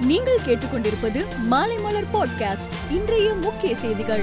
நீங்கள் கேட்டுக்கொண்டிருப்பது மாலைமலர் பாட்காஸ்ட் இன்றைய முக்கிய செய்திகள்.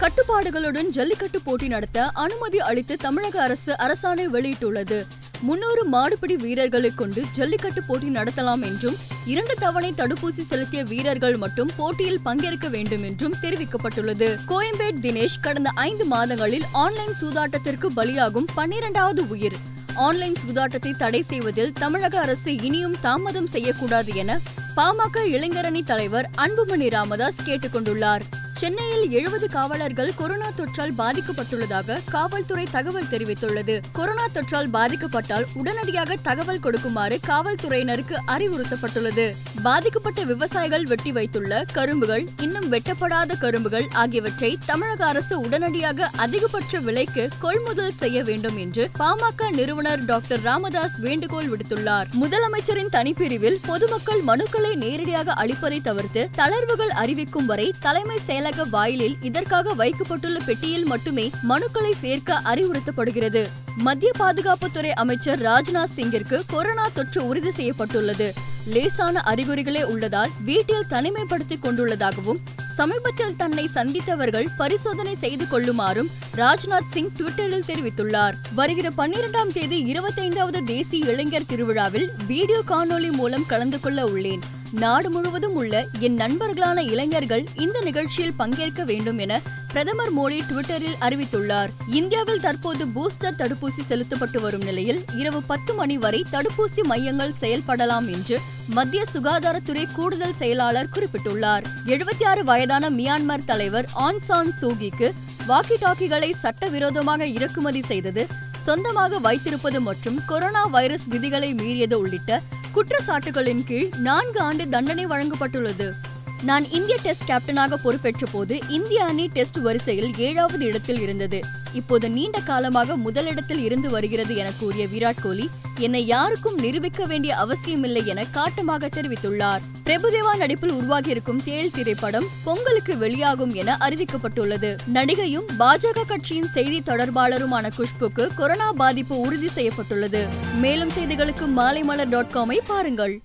கட்டுப்பாடுகளுடன் ஜல்லிக்கட்டு போட்டி நடத்த அனுமதி அளித்து தமிழக அரசு அரசாணை வெளியிட்டுள்ளது. முன்னூறு மாடுபிடி வீரர்களை கொண்டு ஜல்லிக்கட்டு போட்டி நடத்தலாம் என்றும் இரண்டு தவணை தடுப்பூசி செலுத்திய வீரர்கள் மட்டும் போட்டியில் பங்கேற்க வேண்டும் என்றும் தெரிவிக்கப்பட்டுள்ளது. கோயம்பேட் தினேஷ் கடந்த ஐந்து மாதங்களில் ஆன்லைன் சூதாட்டத்திற்கு பலியாகும் பன்னிரண்டாவது உயிர். ஆன்லைன் சூதாட்டத்தை தடை செய்வதில் தமிழக அரசு இனியும் தாமதம் செய்யக்கூடாது என பாமக இளைஞரணி தலைவர் அன்புமணி ராமதாஸ் கேட்டுக்கொண்டுள்ளார். சென்னையில் எழுபது காவலர்கள் கொரோனா தொற்றால் பாதிக்கப்பட்டுள்ளதாக காவல்துறை தகவல் தெரிவித்துள்ளது. கொரோனா தொற்றால் பாதிக்கப்பட்டால் உடனடியாக தகவல் கொடுக்குமாறு காவல்துறையினருக்கு அறிவுறுத்தப்பட்டுள்ளது. பாதிக்கப்பட்ட விவசாயிகள் வெட்டி வைத்துள்ள கரும்புகள் இன்னும் வெட்டப்படாத கரும்புகள் ஆகியவற்றை தமிழக அரசு உடனடியாக அதிகபட்ச விலைக்கு கொள்முதல் செய்ய வேண்டும் என்று பாமக நிறுவனர் டாக்டர் ராமதாஸ் வேண்டுகோள் விடுத்துள்ளார். முதலமைச்சரின் தனிப்பிரிவில் பொதுமக்கள் மனுக்களை நேரடியாக அளிப்பதை தவிர்த்து தளர்வுகள் அறிவிக்கும் வரை தலைமை செயலக வாயிலில் இதற்காக வைக்கப்பட்டுள்ள பெட்டியில் மட்டுமே மனுக்களை சேர்க்க அறிவுறுத்தப்படுகிறது. மத்திய பாதுகாப்புத்துறை அமைச்சர் ராஜ்நாத் சிங்கிற்கு கொரோனா தொற்று உறுதி செய்யப்பட்டுள்ளது. லேசான அறிகுறிகளே உள்ளதால் வீட்டில் தனிமைப்படுத்திக் கொண்டுள்ளதாகவும் சமீபத்தில் தன்னை சந்தித்தவர்கள் பரிசோதனை செய்து கொள்ளுமாறும் ராஜ்நாத் சிங் ட்விட்டரில் தெரிவித்துள்ளார். வருகிற பன்னிரெண்டாம் தேதி இருபத்தைந்தாவது தேசிய இளைஞர் திருவிழாவில் வீடியோ காணொலி மூலம் கலந்து கொள்ள உள்ளேன். நாடு முழுவதும் உள்ள என் நண்பர்களான இளைஞர்கள் இந்த நிகழ்ச்சியில் பங்கேற்க வேண்டும் என பிரதமர் மோடி ட்விட்டரில் அறிவித்துள்ளார். இந்தியாவில் தற்போது பூஸ்டர் தடுப்பூசி செலுத்தப்பட்டு வரும் நிலையில் இரவு பத்து மணி வரை தடுப்பூசி மையங்கள் செயல்படலாம் என்று மத்திய சுகாதாரத்துறை கூடுதல் செயலாளர் குறிப்பிட்டுள்ளார். எழுபத்தி ஆறு வயதான மியான்மர் தலைவர் ஆன்சான் சூகிக்கு வாக்கி டாக்கிகளை சட்டவிரோதமாக இறக்குமதி செய்தது சொந்தமாக வைத்திருப்பது மற்றும் கொரோனா வைரஸ் விதிகளை மீறியது உள்ளிட்ட குற்றச்சாட்டுகளின் கீழ் நான்கு ஆண்டு தண்டனை வழங்கப்பட்டுள்ளது. நான் இந்திய டெஸ்ட் கேப்டனாக பொறுப்பேற்ற போது இந்திய அணி டெஸ்ட் வரிசையில் ஏழாவது இடத்தில் இருந்தது. இப்போது நீண்ட காலமாக முதலிடத்தில் இருந்து வருகிறது என கூறிய விராட் கோலி என்னை யாருக்கும் நிரூபிக்க வேண்டிய அவசியமில்லை என காட்டமாக தெரிவித்துள்ளார். பிரபுதேவா நடிப்பில் உருவாகியிருக்கும் தேல் திரைப்படம் பொங்கலுக்கு வெளியாகும் என அறிவிக்கப்பட்டுள்ளது. நடிகையும் பாஜக கட்சியின் செய்தி தொடர்பாளருமான குஷ்புக்கு கொரோனா பாதிப்பு உறுதி செய்யப்பட்டுள்ளது. மேலும் செய்திகளுக்கு மாலைமலர் டாட் காமை பாருங்கள்.